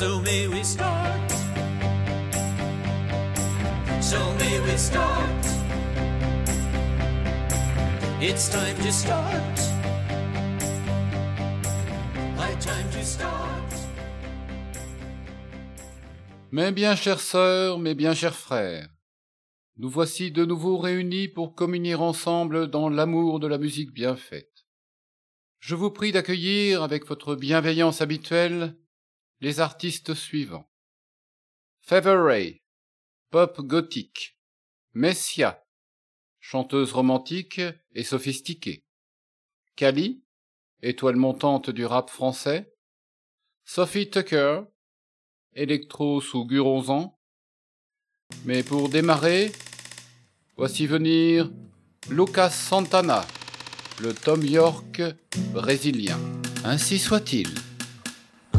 So may we start. So may we start. It's time to start. High time to start. Mes bien chères sœurs, mes bien chers frères, nous voici de nouveau réunis pour communier ensemble dans l'amour de la musique bien faite. Je vous prie d'accueillir avec votre bienveillance habituelle les artistes suivants. Feather Ray, pop gothique. Messia, chanteuse romantique et sophistiquée. Kali, étoile montante du rap français. Sophie Tucker, électro sous Guronzan. Mais pour démarrer, voici venir Lucas Santana, le Tom York brésilien. Ainsi soit-il.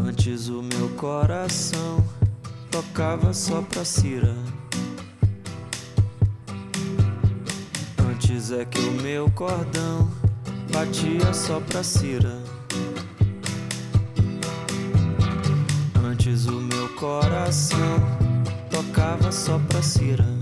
Antes o meu coração tocava só pra Cira. Antes é que o meu cordão batia só pra Cira. Antes o meu coração tocava só pra Cira.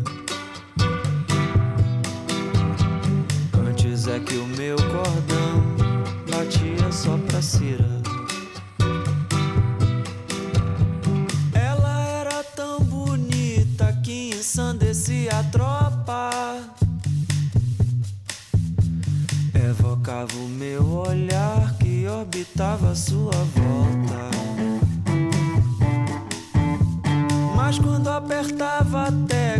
Que orbitava sua volta. Mas quando apertava a tecla,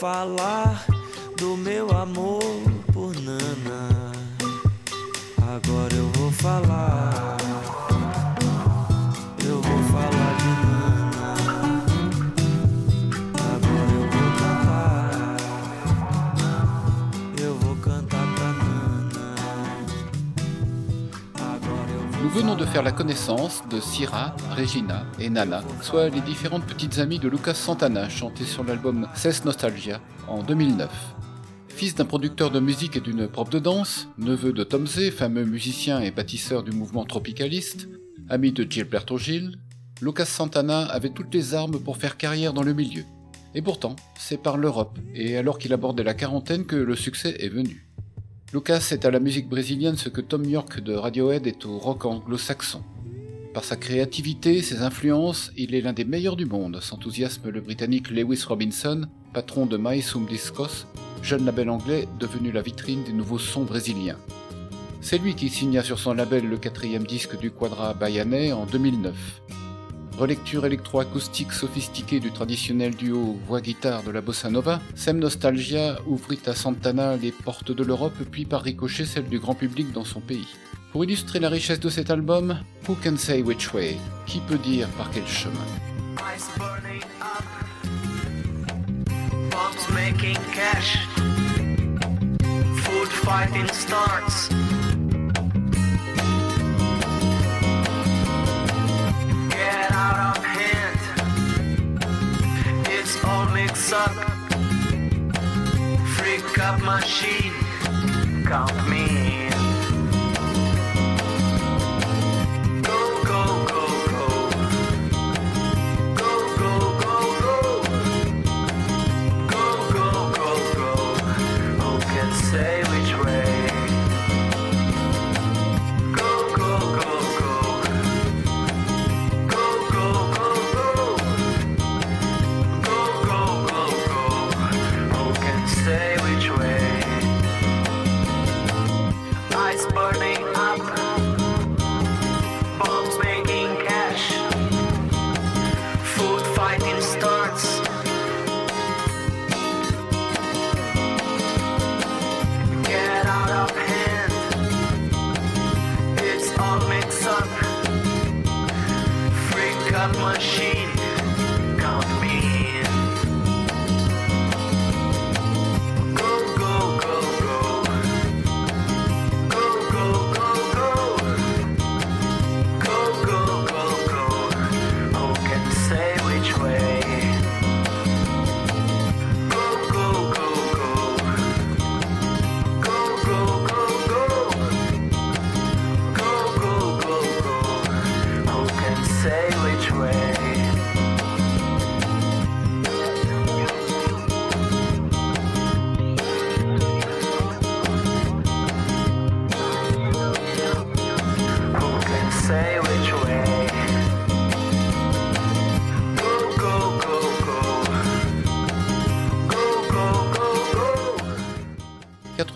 falar faire la connaissance de Syrah, Regina et Nana, soit les différentes petites amies de Lucas Santana, chantées sur l'album Cess Nostalgia en 2009. Fils d'un producteur de musique et d'une prof de danse, neveu de Tom Zé, fameux musicien et bâtisseur du mouvement tropicaliste, ami de Gilberto Gil, Lucas Santana avait toutes les armes pour faire carrière dans le milieu. Et pourtant, c'est par l'Europe, et alors qu'il abordait la quarantaine que le succès est venu. Lucas est à la musique brésilienne ce que Tom York de Radiohead est au rock anglo-saxon. Par sa créativité ses influences, il est l'un des meilleurs du monde, s'enthousiasme le Britannique Lewis Robinson, patron de Maisum Discos, jeune label anglais devenu la vitrine des nouveaux sons brésiliens. C'est lui qui signa sur son label le quatrième disque du Quadra Bayanais en 2009. Relecture électroacoustique sophistiquée du traditionnel duo voix-guitare de la bossa nova, Sem Nostalgia ouvrit à Santana les portes de l'Europe puis par ricochet celles du grand public dans son pays. Pour illustrer la richesse de cet album, Who Can Say Which Way? Qui peut dire par quel chemin? Up. Freak up machine, count me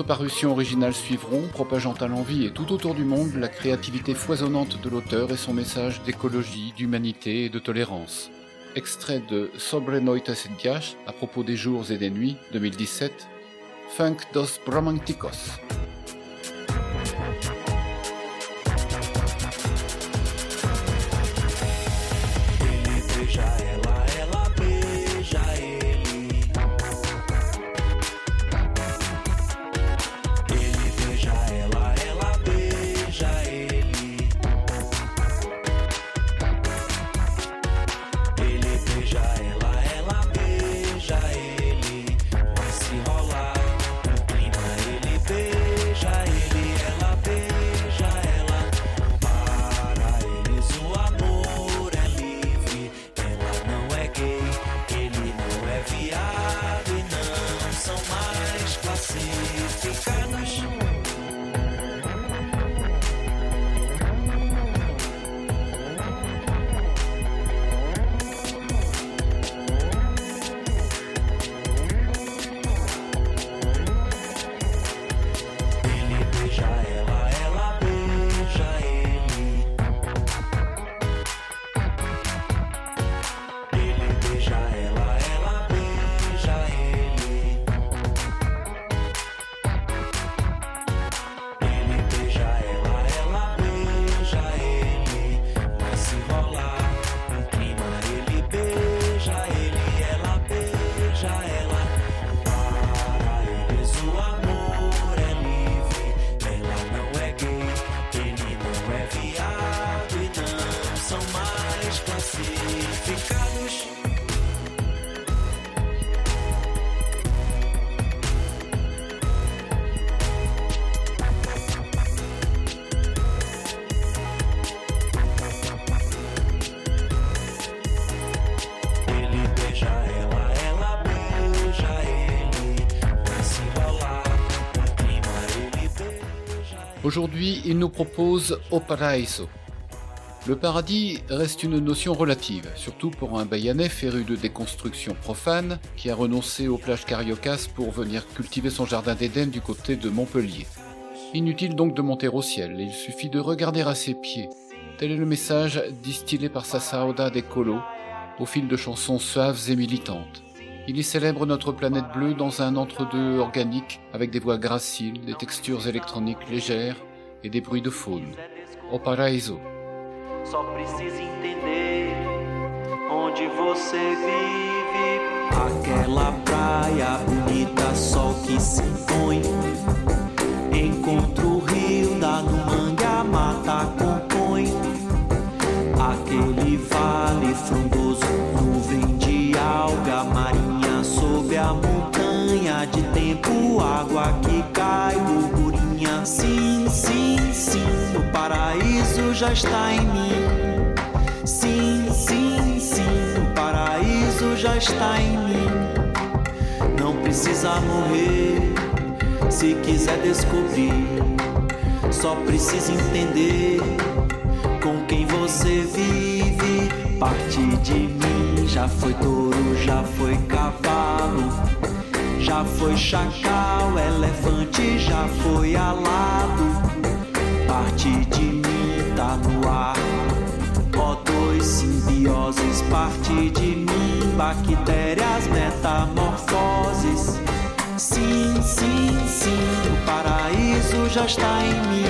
Parutions originales suivront, propageant à l'envie et tout autour du monde la créativité foisonnante de l'auteur et son message d'écologie, d'humanité et de tolérance. Extrait de Sobre Noites et Dias à propos des jours et des nuits 2017, Funk dos Bromanticos. Il nous propose O Paraíso. Le paradis reste une notion relative, surtout pour un Bayanais féru de déconstruction profane qui a renoncé aux plages cariocas pour venir cultiver son jardin d'Éden du côté de Montpellier. Inutile donc de monter au ciel, il suffit de regarder à ses pieds. Tel est le message distillé par sa Saoda Colo au fil de chansons suaves et militantes. Il y célèbre notre planète bleue dans un entre-deux organique avec des voix graciles, des textures électroniques légères et des bruits de faune. Au Paraíso. Só precisa entender onde você vive. Aquela praia bonita, sol que se põe. Encontro o rio, dá no mangue, a mata compõe. Aquele vale frondoso, nuvem de alga marinha sob a montanha de tempo, água que já está em mim. Sim, sim, sim, o paraíso já está em mim. Não precisa morrer se quiser descobrir. Só precisa entender com quem você vive. Parte de mim já foi touro, já foi cavalo, já foi chacal, elefante, já foi alado. Parte de mim simbioses, parte de mim, bactérias, metamorfoses. Sim, sim, sim, o paraíso já está em mim.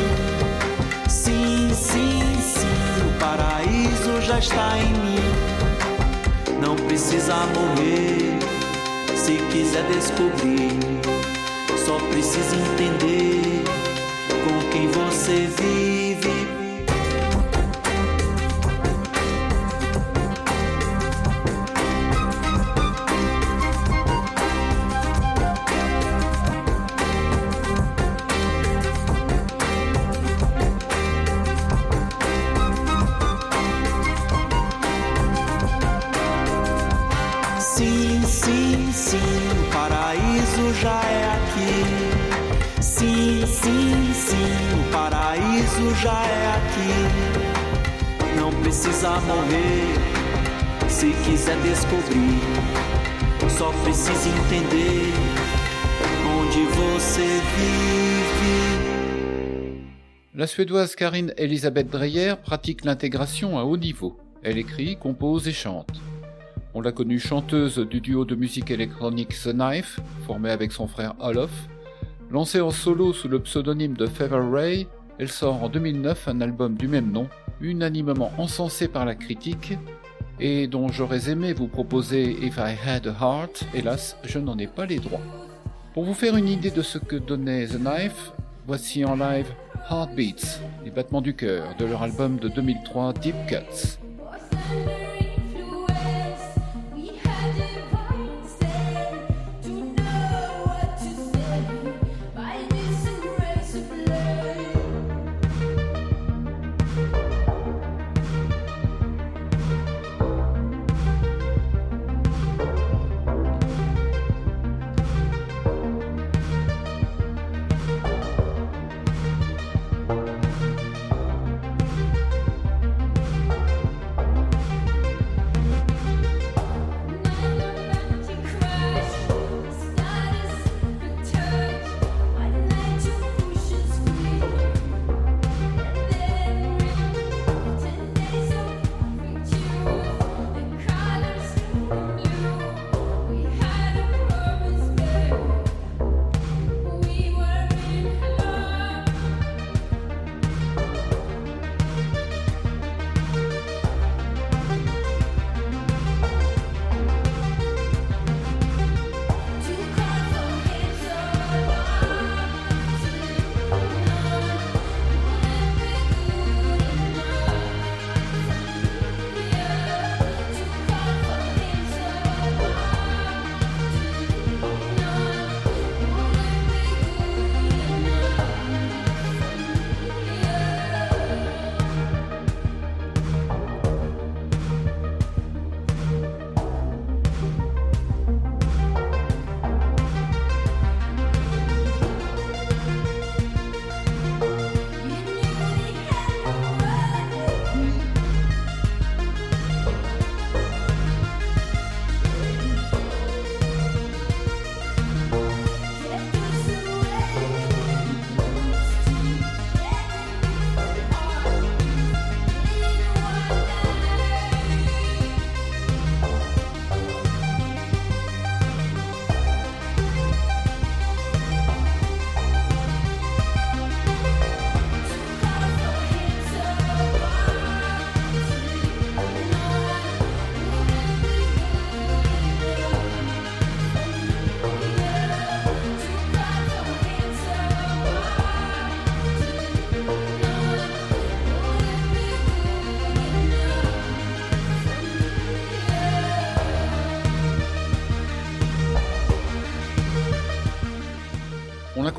Sim, sim, sim, o paraíso já está em mim. Não precisa morrer se quiser descobrir. Só precisa entender com quem você vive. La Suédoise Karin Elisabeth Dreyer pratique l'intégration à haut niveau. Elle écrit, compose et chante. On l'a connue chanteuse du duo de musique électronique The Knife, formé avec son frère Olof. Lancée en solo sous le pseudonyme de Feather Ray, elle sort en 2009 un album du même nom, unanimement encensé par la critique, et dont j'aurais aimé vous proposer If I Had a Heart, hélas, je n'en ai pas les droits. Pour vous faire une idée de ce que donnait The Knife, voici en live Heartbeats, les battements du cœur, de leur album de 2003 Deep Cuts.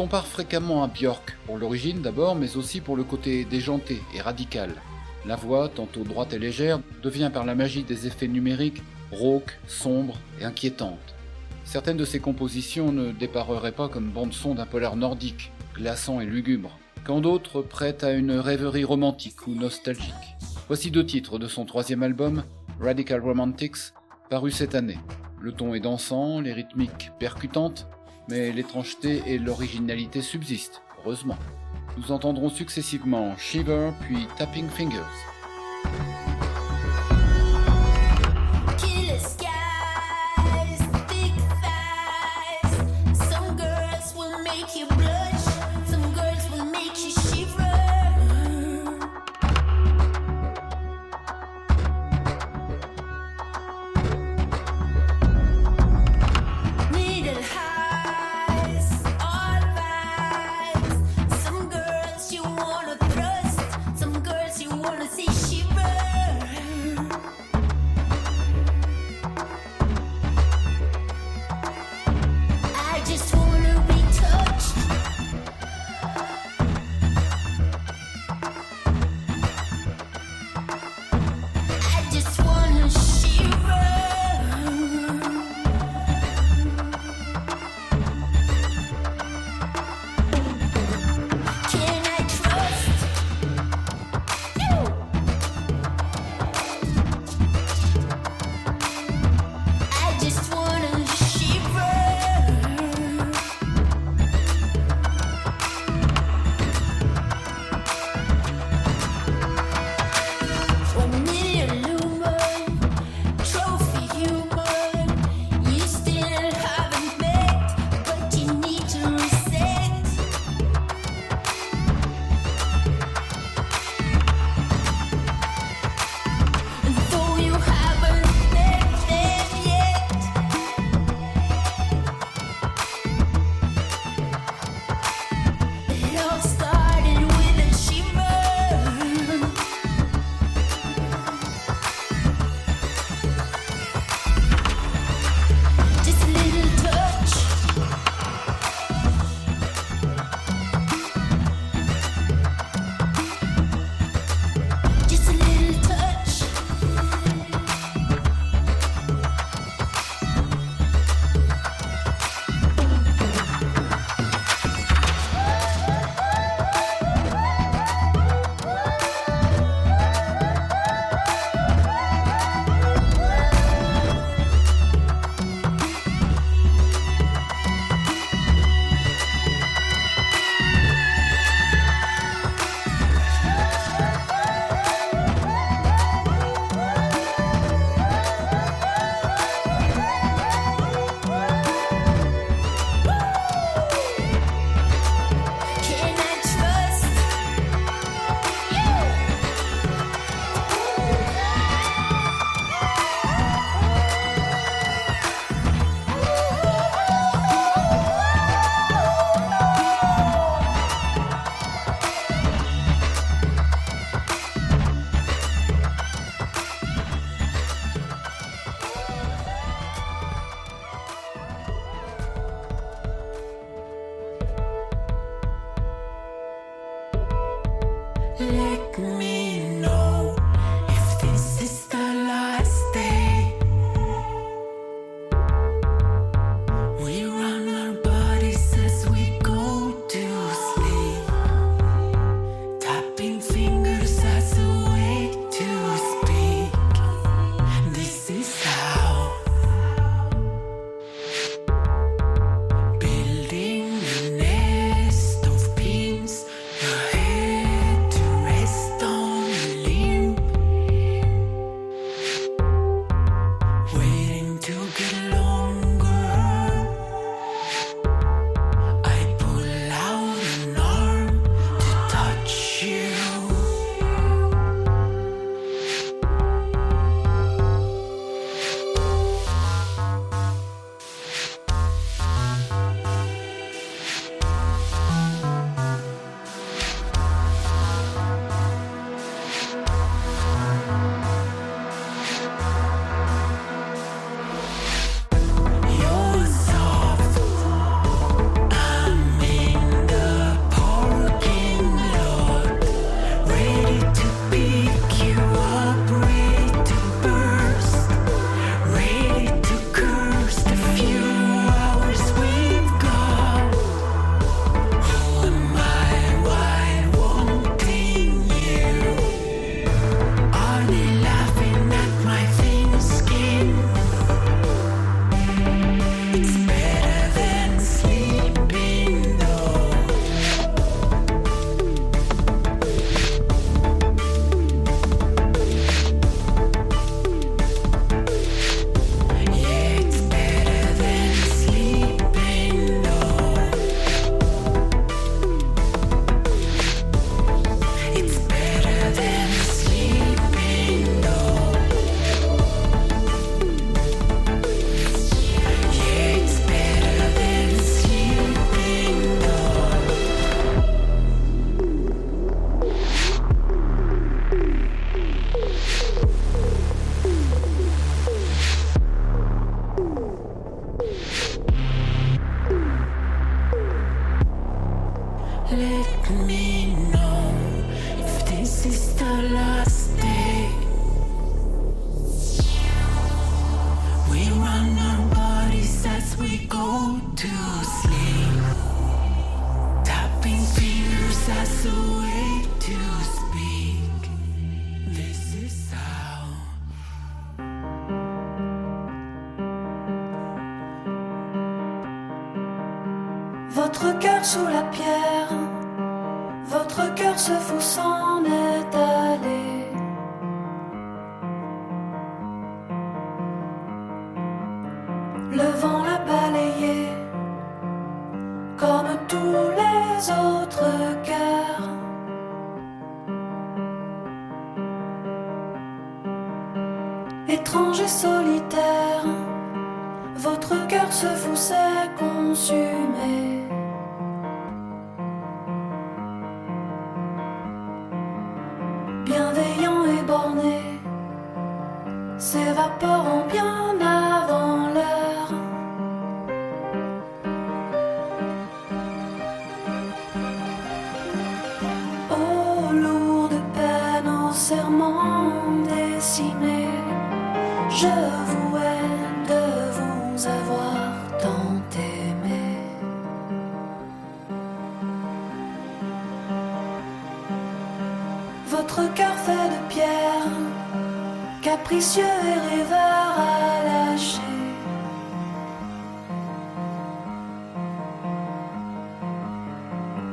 Compare fréquemment à Björk, pour l'origine d'abord, mais aussi pour le côté déjanté et radical. La voix, tantôt droite et légère, devient par la magie des effets numériques rauque, sombre et inquiétante. Certaines de ses compositions ne dépareraient pas comme bande-son d'un polar nordique, glaçant et lugubre, quand d'autres prêtent à une rêverie romantique ou nostalgique. Voici deux titres de son troisième album, Radical Romantics, paru cette année. Le ton est dansant, les rythmiques percutantes, mais l'étrangeté et l'originalité subsistent, heureusement. Nous entendrons successivement Shiver puis Tapping Fingers.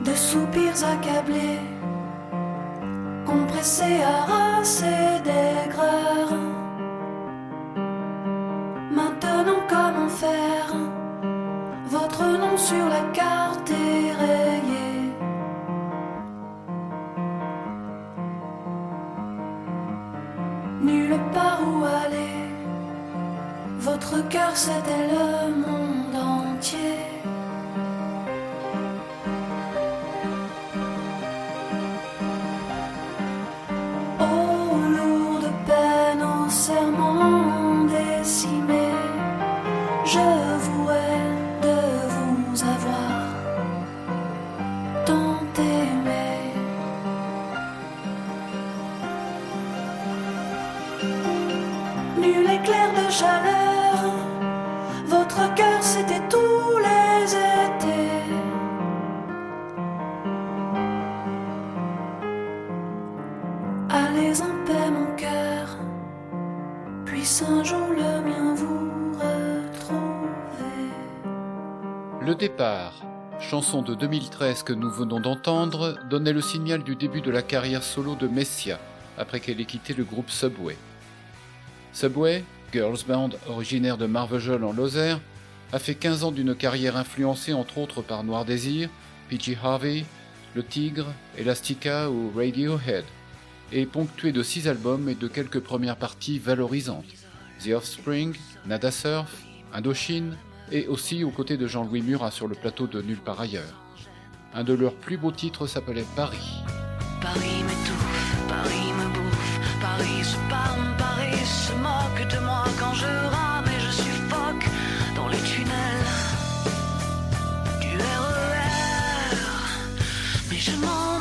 De soupirs accablés, compressés, harassés. Maintenant, chanson de 2013 que nous venons d'entendre, donnait le signal du début de la carrière solo de Messia, après qu'elle ait quitté le groupe Subway. Subway, girls band originaire de Marvejols en Lozère, a fait 15 ans d'une carrière influencée entre autres par Noir Désir, PG Harvey, Le Tigre, Elastica ou Radiohead, et ponctuée de 6 albums et de quelques premières parties valorisantes. The Offspring, Nada Surf, Indochine, et aussi aux côtés de Jean-Louis Murat sur le plateau de Nulle part ailleurs. Un de leurs plus beaux titres s'appelait Paris. Paris m'étouffe, Paris me bouffe, Paris se parme, Paris se moque de moi quand je rame et je suffoque dans les tunnels du RER. Mais je m'en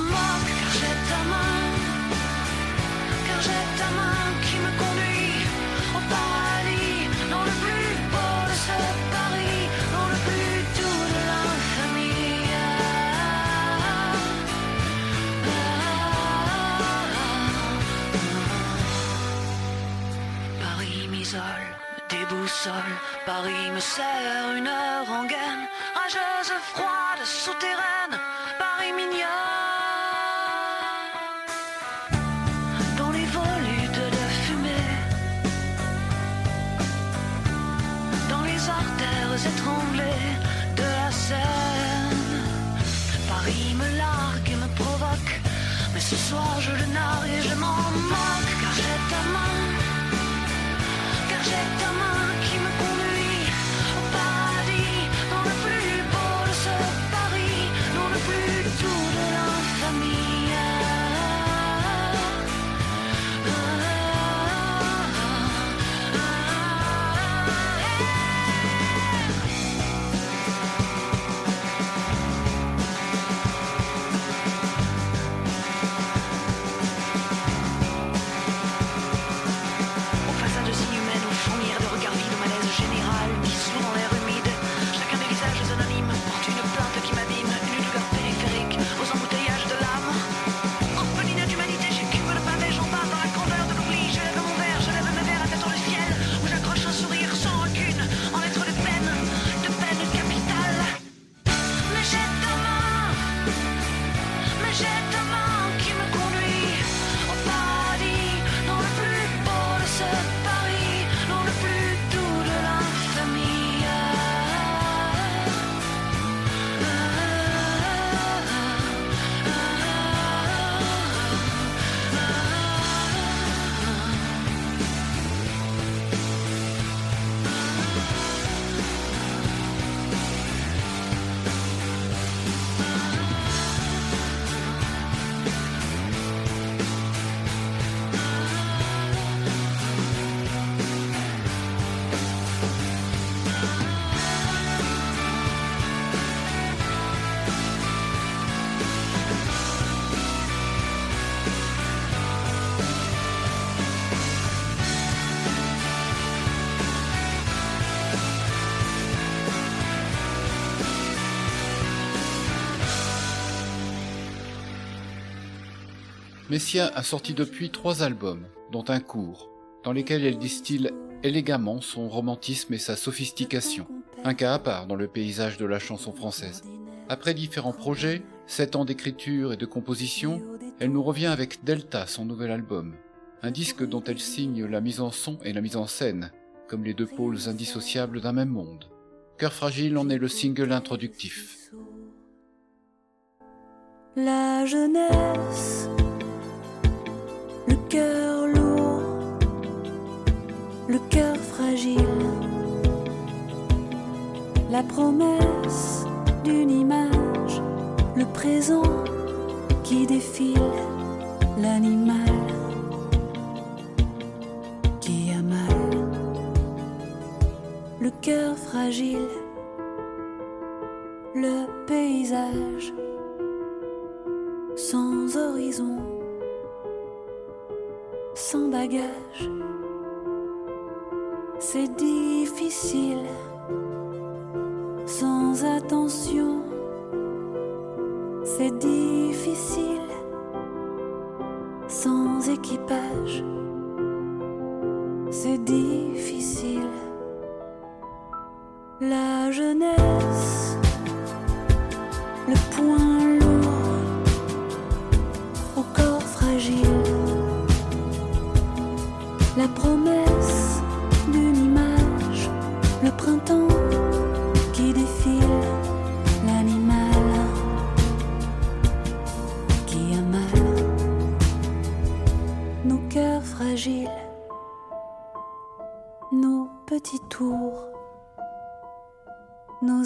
Paris me serre une heure en gaine, rageuse, froide, souterraine, Paris mignonne. Dans les volutes de fumée, dans les artères étranglées de la Seine, Paris me largue et me provoque, mais ce soir je le nargue Messia a sorti depuis trois albums, dont un court, dans lesquels elle distille élégamment son romantisme et sa sophistication, un cas à part dans le paysage de la chanson française. Après différents projets, sept ans d'écriture et de composition, elle nous revient avec Delta, son nouvel album, un disque dont elle signe la mise en son et la mise en scène, comme les deux pôles indissociables d'un même monde. Cœur fragile en est le single introductif. La jeunesse, cœur lourd, le cœur fragile, la promesse d'une image, le présent qui défile, l'animal qui a mal, le cœur fragile, le paysage C'est difficile, sans attention. C'est difficile, sans équipage. C'est difficile. La jeunesse,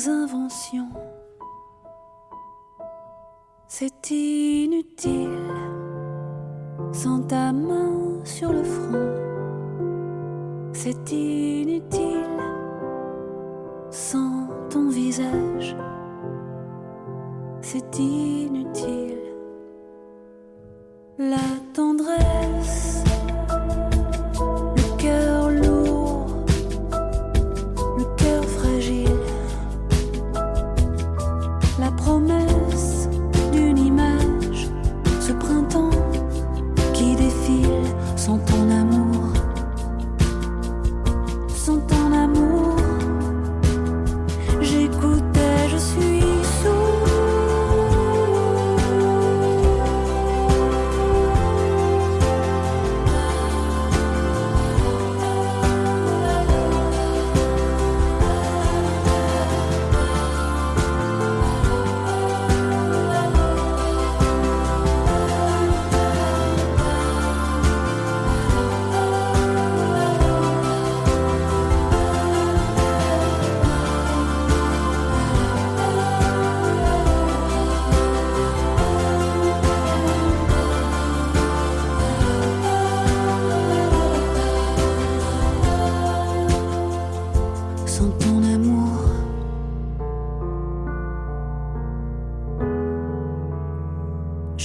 inventions. C'est inutile sans ta main sur le front. C'est inutile sans ton visage. C'est inutile. La tendresse,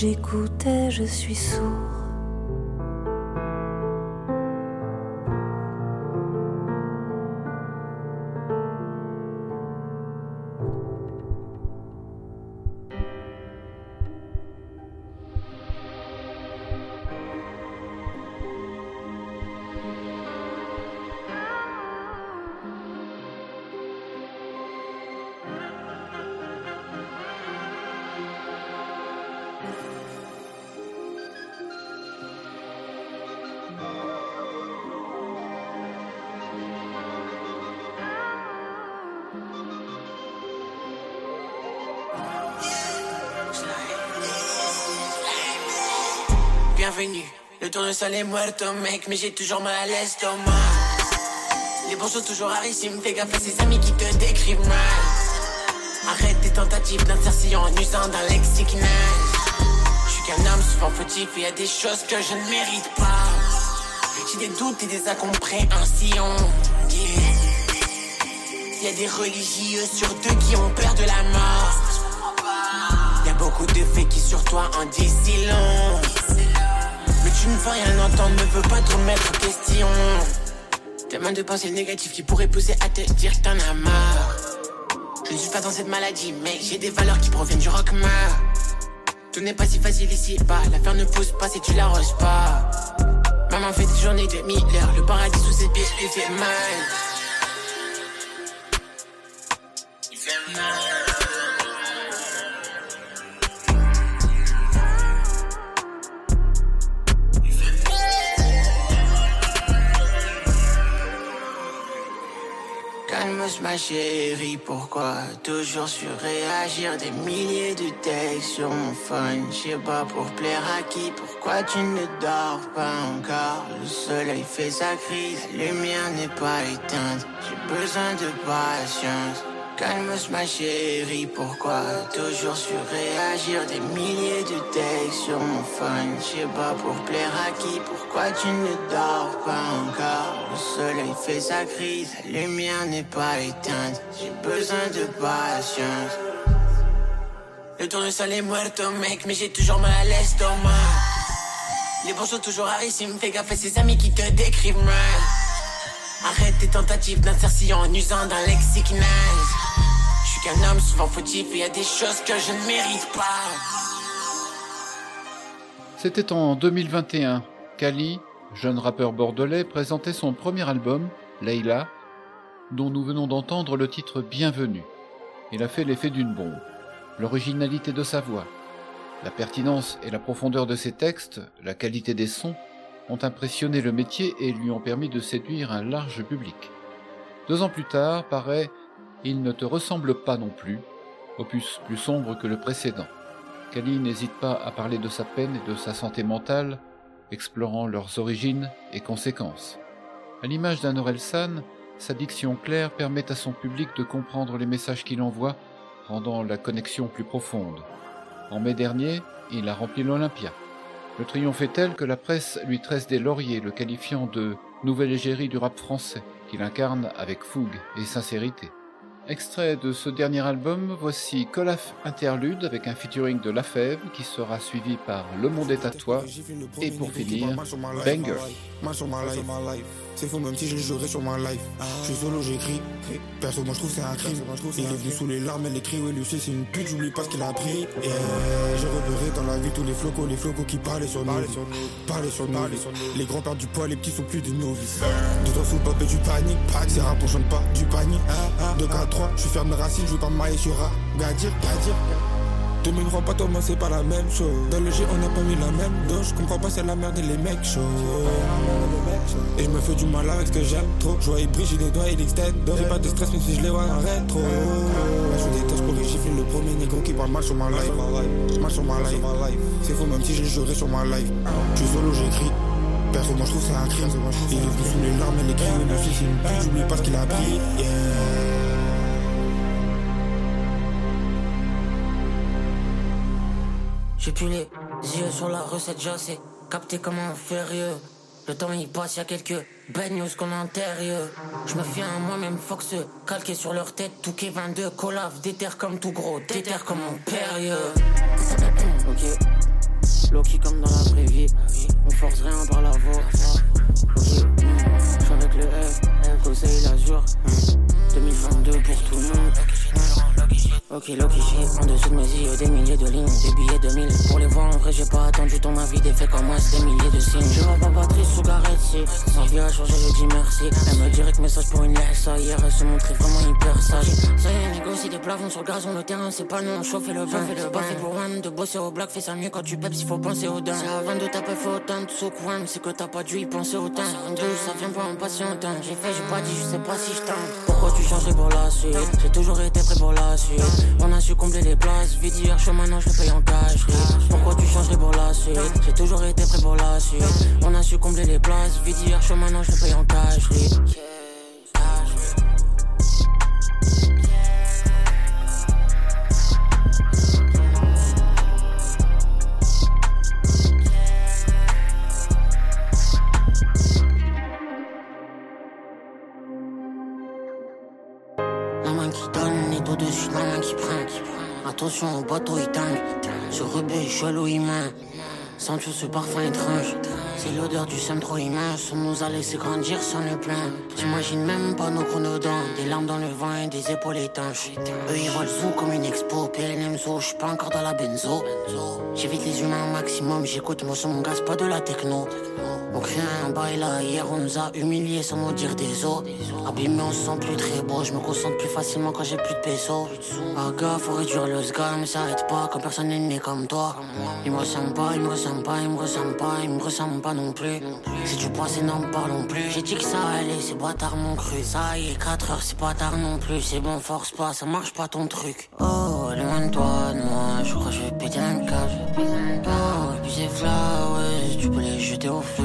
J'écoutais, je suis sourd. Bienvenue, le tournesol est muerto mec Mais j'ai toujours mal à l'estomac Les bons sont toujours rarissimes Fais gaffe à ces amis qui te décrivent mal. Arrête tes tentatives d'insertion en usant d'un lexique naze Je suis qu'un homme souvent fautif Et y a des choses que je ne mérite pas. J'ai des doutes et des incompréhensions. Yeah. Y a des religieux sur deux qui ont peur de la mort. Y a beaucoup de faits qui sur toi en disent si long. Tu ne veux rien entendre, ne veux pas te remettre en question. Tellement de pensées négatives qui pourraient pousser à te dire t'en as marre. Je ne suis pas dans cette maladie, mais j'ai des valeurs qui proviennent du rockmar. Tout n'est pas si facile ici bas. L'affaire ne pousse pas si tu l'arroses pas. Maman fait des journées de mille heures. Le paradis sous ses pieds lui fait mal. Chérie, pourquoi toujours surréagir? Des milliers de textes sur mon phone, je sais pas pour plaire à qui Pourquoi tu ne dors pas encore? Le soleil fait sa crise, la lumière n'est pas éteinte J'ai besoin de patience Calme-toi ma chérie, pourquoi toujours surréagir? Des milliers de textes sur mon phone, je sais pas pour plaire à qui Pourquoi tu ne dors pas encore? Le soleil fait sa crise, la lumière n'est pas éteinte J'ai besoin de patience. Le tournesol est muerto mec, mais j'ai toujours mal à l'estomac. Les bons sont toujours rarissimes, fais gaffe à ces amis qui te décrivent mal Arrête tes tentatives d'insertion en usant d'un lexique naze. Je suis qu'un homme souvent fautif et y a des choses que je ne mérite pas. C'était en 2021. Kali, jeune rappeur bordelais, présentait son premier album, Leila, dont nous venons d'entendre le titre Bienvenue. Il a fait l'effet d'une bombe. L'originalité de sa voix, la pertinence et la profondeur de ses textes, la qualité des sons, ont impressionné le métier et lui ont permis de séduire un large public. Deux ans plus tard, paraît Il ne te ressemble pas non plus, opus plus sombre que le précédent. Kali n'hésite pas à parler de sa peine et de sa santé mentale, explorant leurs origines et conséquences. À l'image d'un Orelsan, sa diction claire permet à son public de comprendre les messages qu'il envoie, rendant la connexion plus profonde. En mai dernier, il a rempli l'Olympia. Le triomphe est tel que la presse lui tresse des lauriers, le qualifiant de nouvelle égérie du rap français, qu'il incarne avec fougue et sincérité. Extrait de ce dernier album, voici Colaf Interlude avec un featuring de La Fève qui sera suivi par Le Monde est à toi et pour finir, Banger. C'est faux, même si je le jouerai sur ma life. Je suis solo, j'écris. Perso, moi je trouve c'est un crime. Il est venu sous les larmes, elle écrit. Ouais, lui aussi, c'est une pute, j'oublie pas ce qu'il a pris. Et j'ai repéré dans la vie tous les flocos, les flocos qui parlaient sur nous. Parlaient sur nous. Les grands perdent du poids, les petits sont plus des novices. Deux trois sous le pop et du panique. C'est rap, on chante pas du panier. 2 4 3 je suis ferme de racine, je veux pas me marier sur un Gadir, Gadir. 2020 pas Thomas c'est pas la même chose. Dans le G on n'a pas mis la même dose. Je comprends pas c'est la merde et les mecs chauds. Et je me fais du mal avec ce que j'aime trop. Je vois il brille j'ai des doigts il extend J'ai pas de stress même si je les vois en rétro. Là je tâches pour les Le premier négro qui parle mal sur ma life. Mal sur ma life. C'est faux même si je jouerai sur ma life. Je suis solo j'écris. Perso moi je trouve c'est un crime. Il est sous les larmes elle écrit Le aussi c'est une pute j'oublie pas ce qu'il a pris yeah. J'ai plus les yeux sur la recette, je sais capté comme un férieux. Le temps il passe, y'a quelques bad news qu'on intérieur. Je me fie à moi-même, Fox, calqué sur leur tête, tout qui 22, collave, déterre comme tout gros, déterre comme mon périeux. ok, Loki comme dans la vraie vie, on force rien par la voix. Ok, j'suis avec le F, conseil l'azur, 2022 pour tout le monde. Ok, Loki shit, en dessous de mes yeux, des milliers de lignes, des billets de mille. Pour les voir en vrai, j'ai pas attendu ton avis, des faits comme moi, c'est des milliers de signes. Je vois pas Patrice sous Garetti, sans vie à changer, je dis merci. Elle me direct message pour une laisse, ça hier, elle se montrait vraiment hyper sage. Ça y est, négocie des plafonds sur le gazon, le terrain, c'est pas non, chauffer le bain. C'est pas fait pour one, de bosser au black, fais ça mieux quand tu peps, il faut penser au dingue. C'est avant de taper, faut autant de souk, one, c'est que t'as pas dû y penser autant. Deux, ça vient pas en patientant. J'ai fait, j'ai pas dit, je sais pas si je tente. Pourquoi tu changerais pour la suite? J'ai toujours été prêt pour la. On a su combler les places, vite hier, chaud maintenant je paye en cash. Pourquoi tu changerais pour la suite? J'ai toujours été prêt pour la suite. On a su combler les places, vite hier, chaud maintenant je paye en cash. Qui donne est au-dessus de qui. Attention au bateau, il tangue. Ce rebelle chelou, il main. Sens-tu ce parfum étrange. C'est l'odeur du seum trop immense. On nous a laissé grandir sans le plein. J'imagine même pas nos chronodents Des larmes dans le vent et des épaules étanches. Eux ils volent sous comme une expo. PLM Zoo, j'suis pas encore dans la benzo. J'évite les humains au maximum. J'écoute mon son, mon gaz, pas de la techno On crée un bail là Hier on nous a humiliés sans nous dire des os. Abîmés on se sent plus très beau. Je me concentre plus facilement quand j'ai plus de pesos Ah gars faut réduire le sgam Mais ça arrête pas quand personne n'est né comme toi. Il me ressemble pas, il me ressemble pas, il me ressemble pas Il me ressemble pas non plus. Si tu penses n'en parlons plus. J'ai dit que ça allait, ces bâtards m'ont cru Ça y est 4 heures c'est pas tard non plus. C'est bon force pas, ça marche pas ton truc. Oh loin de toi, de moi Je crois que je vais péter un câble Oh puis ces flowers Tu peux les jeter au feu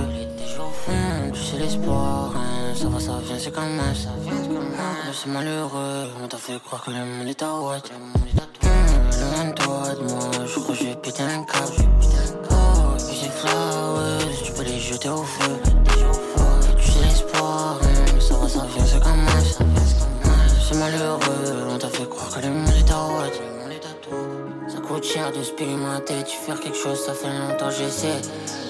Hum, tu sais l'espoir, hein, ça va, ça vient, c'est comme ça. Hum, c'est malheureux, on t'a fait croire que le monde est à Watt. Hum, loin de toi, de moi, je crois que je vais péter un câble. Oh, puis ces flowers, tu peux les jeter au feu. Tu sais l'espoir, hein, ça va, ça vient, c'est comme ça. Hum, c'est malheureux, on t'a fait croire que le monde est à Watt. Cher de se pimenter, tu faire quelque chose, ça fait longtemps j'essaie.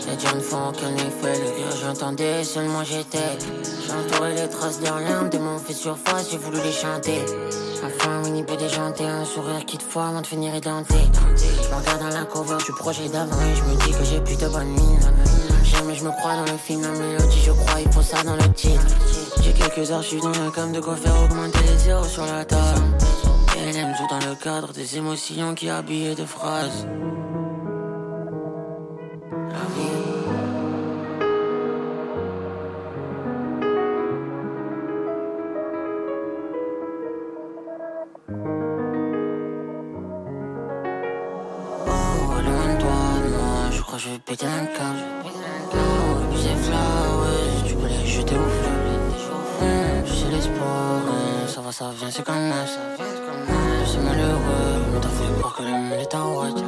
Les gens ne font aucun effet, le rire j'entendais, seulement j'étais. J'ai entouré les traces de rien, des mots fait surface, j'ai voulu les chanter. Enfin, Winnie peut déjanter, un sourire qui te fois avant de finir édenté. Je regarde dans la cover du projet d'avant et je me dis que j'ai plus de bonne mine. Jamais je me crois dans le film, la mélodie, je crois, il faut ça dans le titre. J'ai quelques archives dans la cam de quoi faire augmenter les zéros sur la table. Elle aime tout dans le cadre des émotions qui habillent de phrases. Oh, toi, de moi, je crois que je vais péter un câble. Oh, et puis ces flowers, tu peux les jeter au feu. Hum, tu sais l'espoir, hein, ça va, ça vient, c'est comme ça. Croire que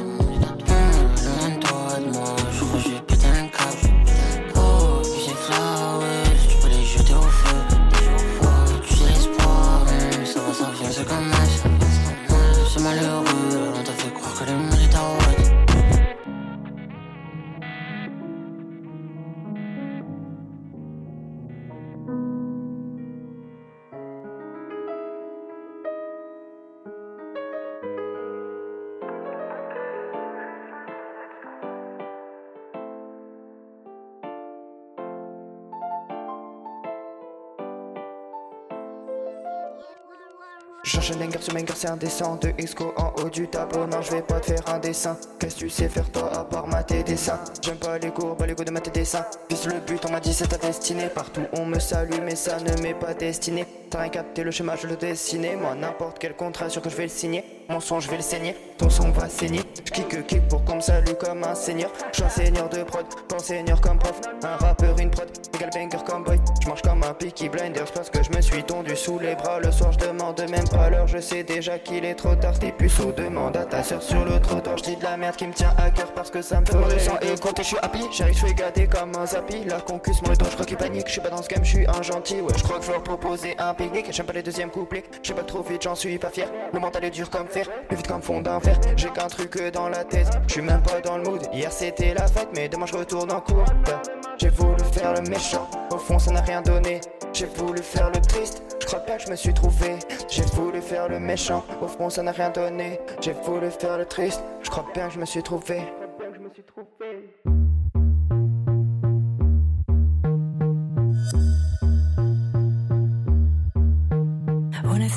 J'enchaîne banger sur banger, c'est indécent. De Exco en haut du tableau, non, je vais pas te faire un dessin. Qu'est-ce que tu sais faire toi à part mater des dessins? J'aime pas les cours, pas les goûts de mater des dessins. Vise le but, on m'a dit c'est ta destinée. Partout on me salue, mais ça ne m'est pas destiné. T'as rien capté le schéma, je le dessinais. Moi, n'importe quel contrat, sûr que je vais le signer. Mon son, je vais le saigner. Ton son va saigner. J'kick kick pour qu'on me salue comme un seigneur. J'suis un seigneur de prod, pas seigneur comme prof. Un rappeur, une prod, égal banger comme boy. J'mange comme un picky blinders parce que je me suis tondu sous les bras. Le soir, je demande même pas l'heure. Je sais déjà qu'il est trop tard. T'es puceau, demande à ta soeur sur le trottoir. J'dis de la merde qui me tient à cœur parce que ça me fait le sang et compter. J'suis happy, j'arrive, j'suis gâté comme un zappy. La concuse, mon temps, j'crois qu'il panique. J'suis pas dans ce game, j'suis un gentil. Ouais, j'crois que je leur proposer un J'aime pas les deuxièmes couplets. J'sais pas trop vite, j'en suis pas fier. Le mental est dur comme fer, plus vite comme fond d'un fer. J'ai qu'un truc dans la tête. J'suis même pas dans le mood. Hier c'était la fête, mais demain je retourne en cours. J'ai voulu faire le méchant, au fond ça n'a rien donné. J'ai voulu faire le triste, je crois pas que je me suis trouvé. J'ai voulu faire le méchant, au fond ça n'a rien donné. J'ai voulu faire le triste, je crois bien que je me suis trouvé.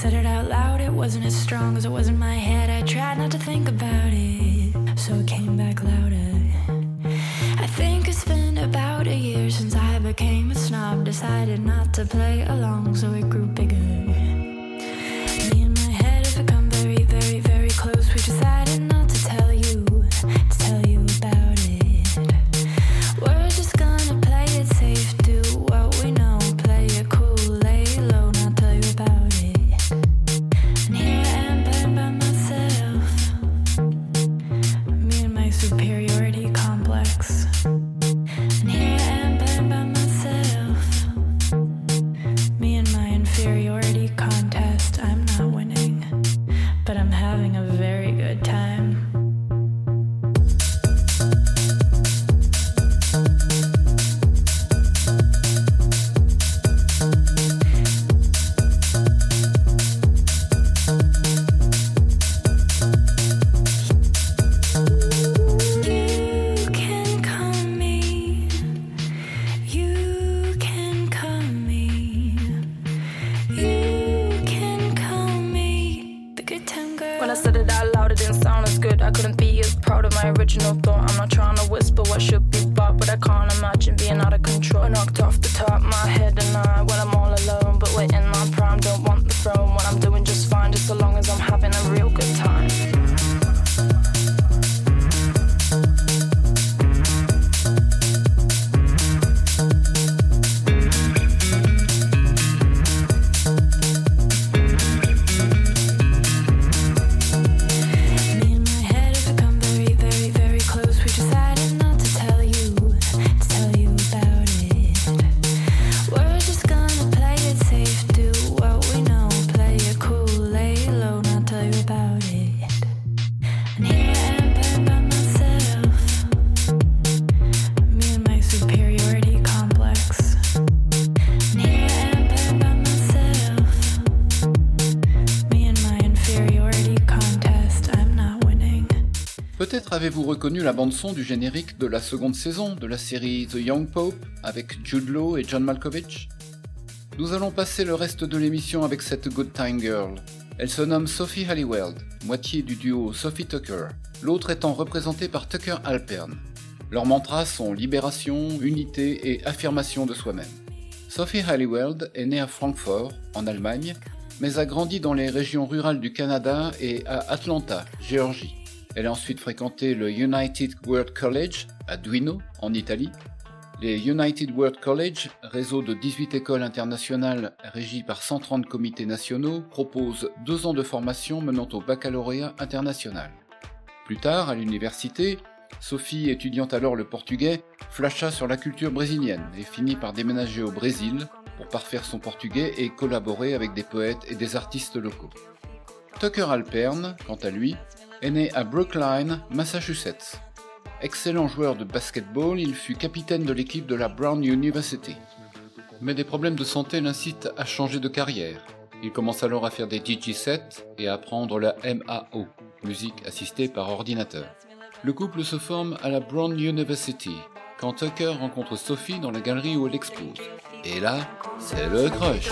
Said it out loud, it wasn't as strong as it was in my head. I tried not to think about it, so it came back louder. I think it's been about a year since I became a snob. Decided not to play along, so it grew bigger. Original thought. I'm not trying to whisper what should be bought, but I can't imagine la bande-son du générique de la seconde saison de la série The Young Pope avec Jude Law et John Malkovich Nous allons passer le reste de l'émission avec cette Good Time Girl. Elle se nomme Sophie Halliwell, moitié du duo Sophie Tucker, l'autre étant représentée par Tucker Alpern. Leurs mantras sont libération, unité et affirmation de soi-même. Sophie Halliwell est née à Francfort, en Allemagne, mais a grandi dans les régions rurales du Canada et à Atlanta, Géorgie. Elle a ensuite fréquenté le United World College à Duino, en Italie. Les United World College, réseau de 18 écoles internationales régies par 130 comités nationaux, proposent deux ans de formation menant au baccalauréat international. Plus tard, à l'université, Sophie, étudiant alors le portugais, flasha sur la culture brésilienne et finit par déménager au Brésil pour parfaire son portugais et collaborer avec des poètes et des artistes locaux. Tucker Alpern, quant à lui, est né à Brookline, Massachusetts. Excellent joueur de basketball, il fut capitaine de l'équipe de la Brown University. Mais des problèmes de santé l'incitent à changer de carrière. Il commence alors à faire des DJ sets et à apprendre la MAO, musique assistée par ordinateur. Le couple se forme à la Brown University, quand Tucker rencontre Sophie dans la galerie où elle expose. Et là, c'est le crush.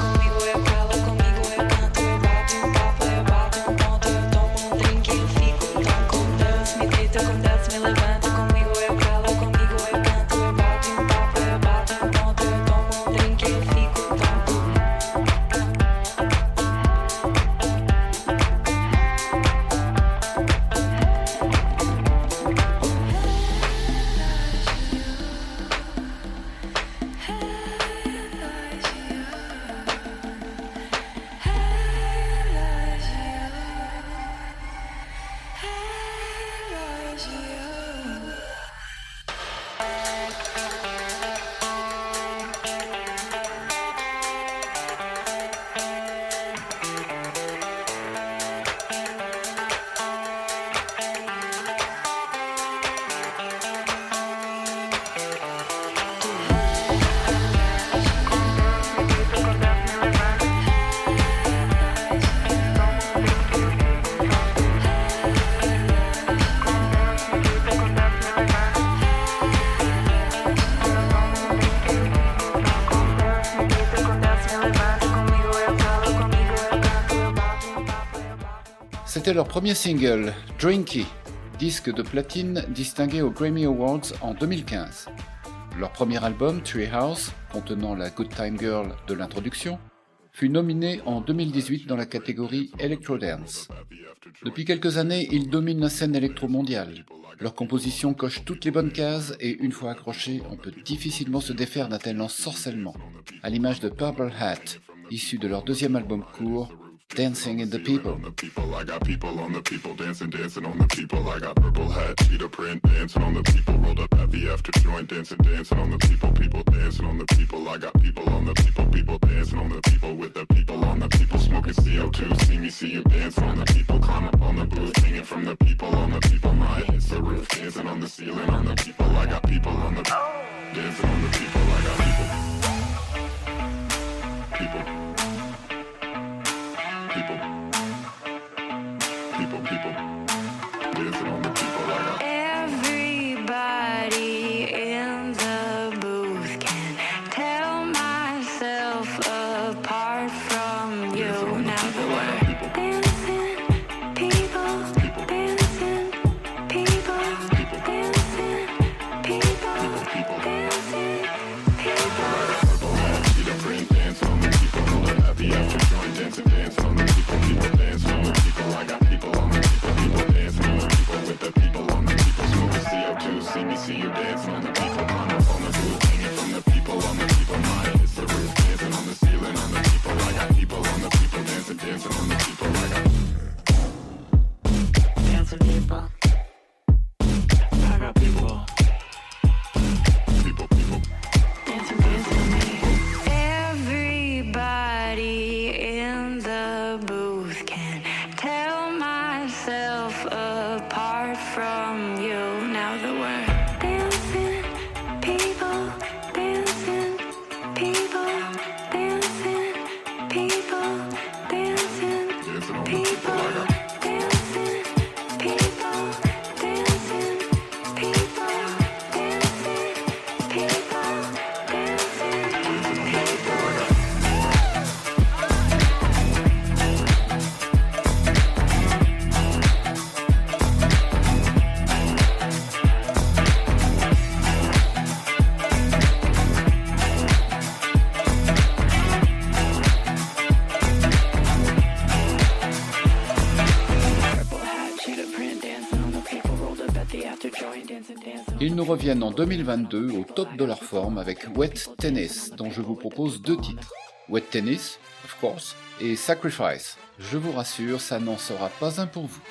Leur premier single, Drinky, disque de platine distingué aux Grammy Awards en 2015. Leur premier album, Treehouse, contenant la Good Time Girl de l'introduction, fut nominé en 2018 dans la catégorie Electro Dance. Depuis quelques années, ils dominent la scène électro-mondiale. Leur composition coche toutes les bonnes cases et une fois accrochée, on peut difficilement se défaire d'un tel ensorcellement, à l'image de Purple Hat, issu de leur deuxième album court, Dancing in the People. on the people. I got people on the people dancing, dancing on the people. I got purple hat, cheetah print, dancing on the people. Rolled up at the after joint, dancing, dancing on the people. People dancing on the people. I got people on the people. People dancing on the people with the people on the people. Smoking CO2. See me, see you dancing on the people. Climb up on the booth, hanging from the people on the people. My hits the roof, dancing on the ceiling on the people. I got people on the dancing on the people. I got Ils nous reviennent en 2022 au top de leur forme avec Wet Tennis, dont je vous propose deux titres. Wet Tennis, of course, et Sacrifice. Je vous rassure, ça n'en sera pas un pour vous.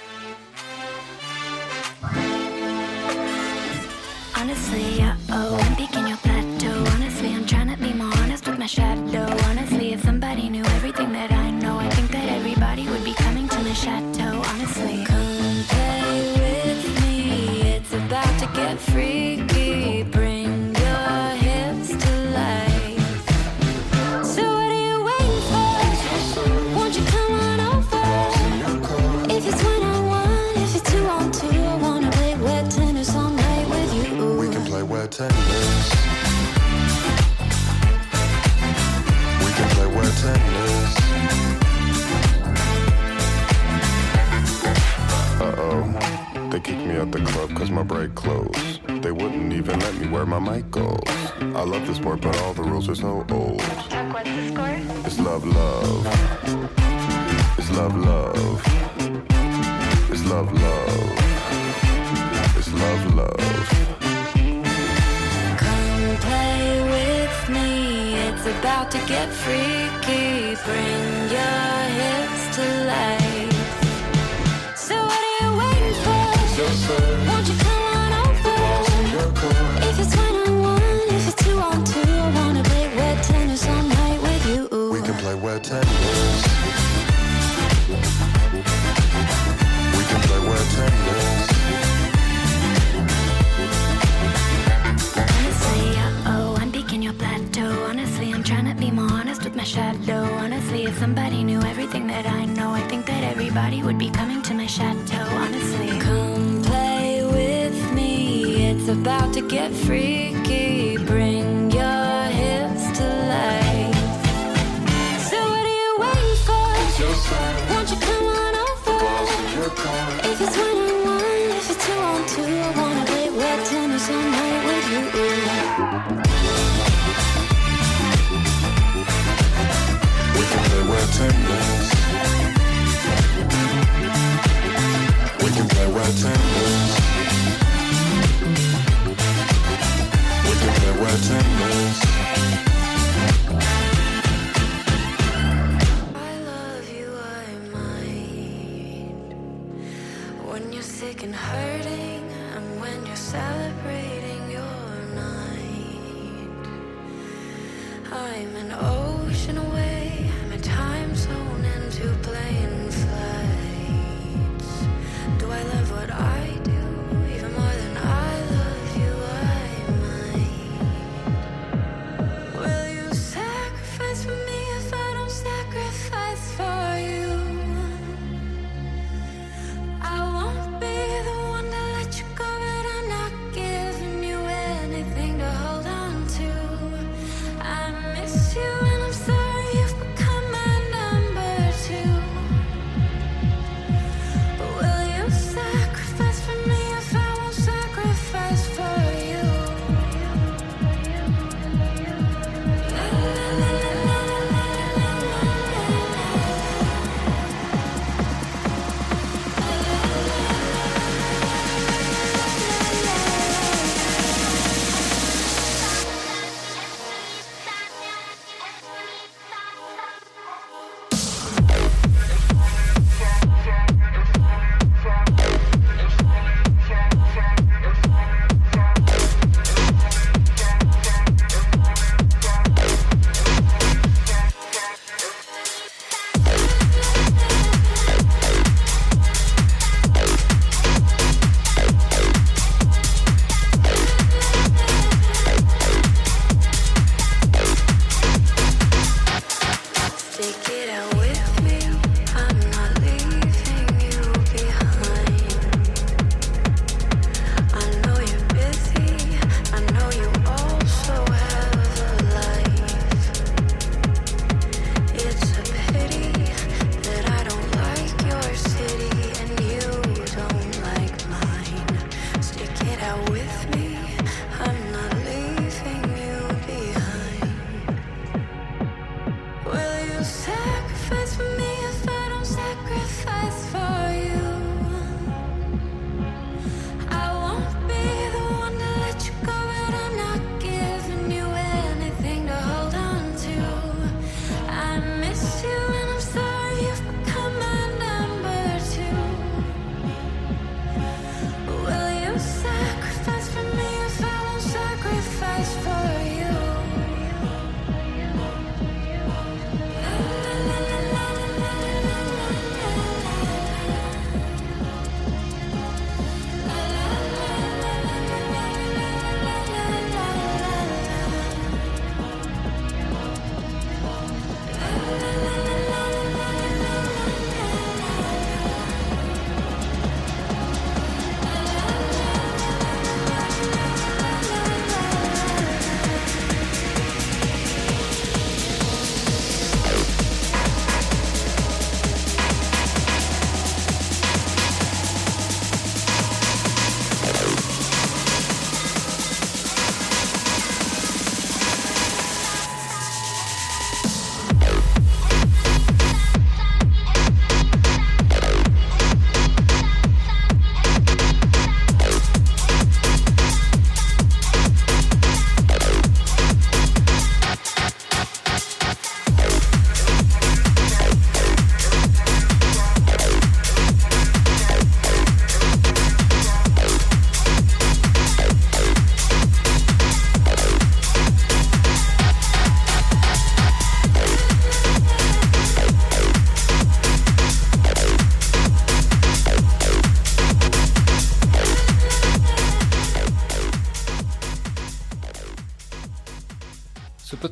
Out the club cause my break closed. They wouldn't even let me wear my mic goes. I love the sport, but all the rules are so old. Chuck, what's the score? It's love, love. It's love, love. It's love, love. It's love, love. Come play with me. It's about to get freaky. Bring your hips to life. Won't you come on over? If it's one on one, if it's two on two, I wanna play wet tennis all night with you. We can play wet tennis. About to get freaky. Bring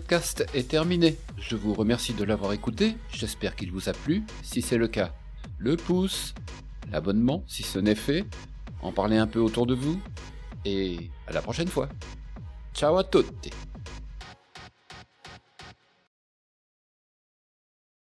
podcast est terminé. Je vous remercie de l'avoir écouté, j'espère qu'il vous a plu. Si c'est le cas, le pouce, l'abonnement si ce n'est fait, en parler un peu autour de vous, et à la prochaine fois. Ciao à tutti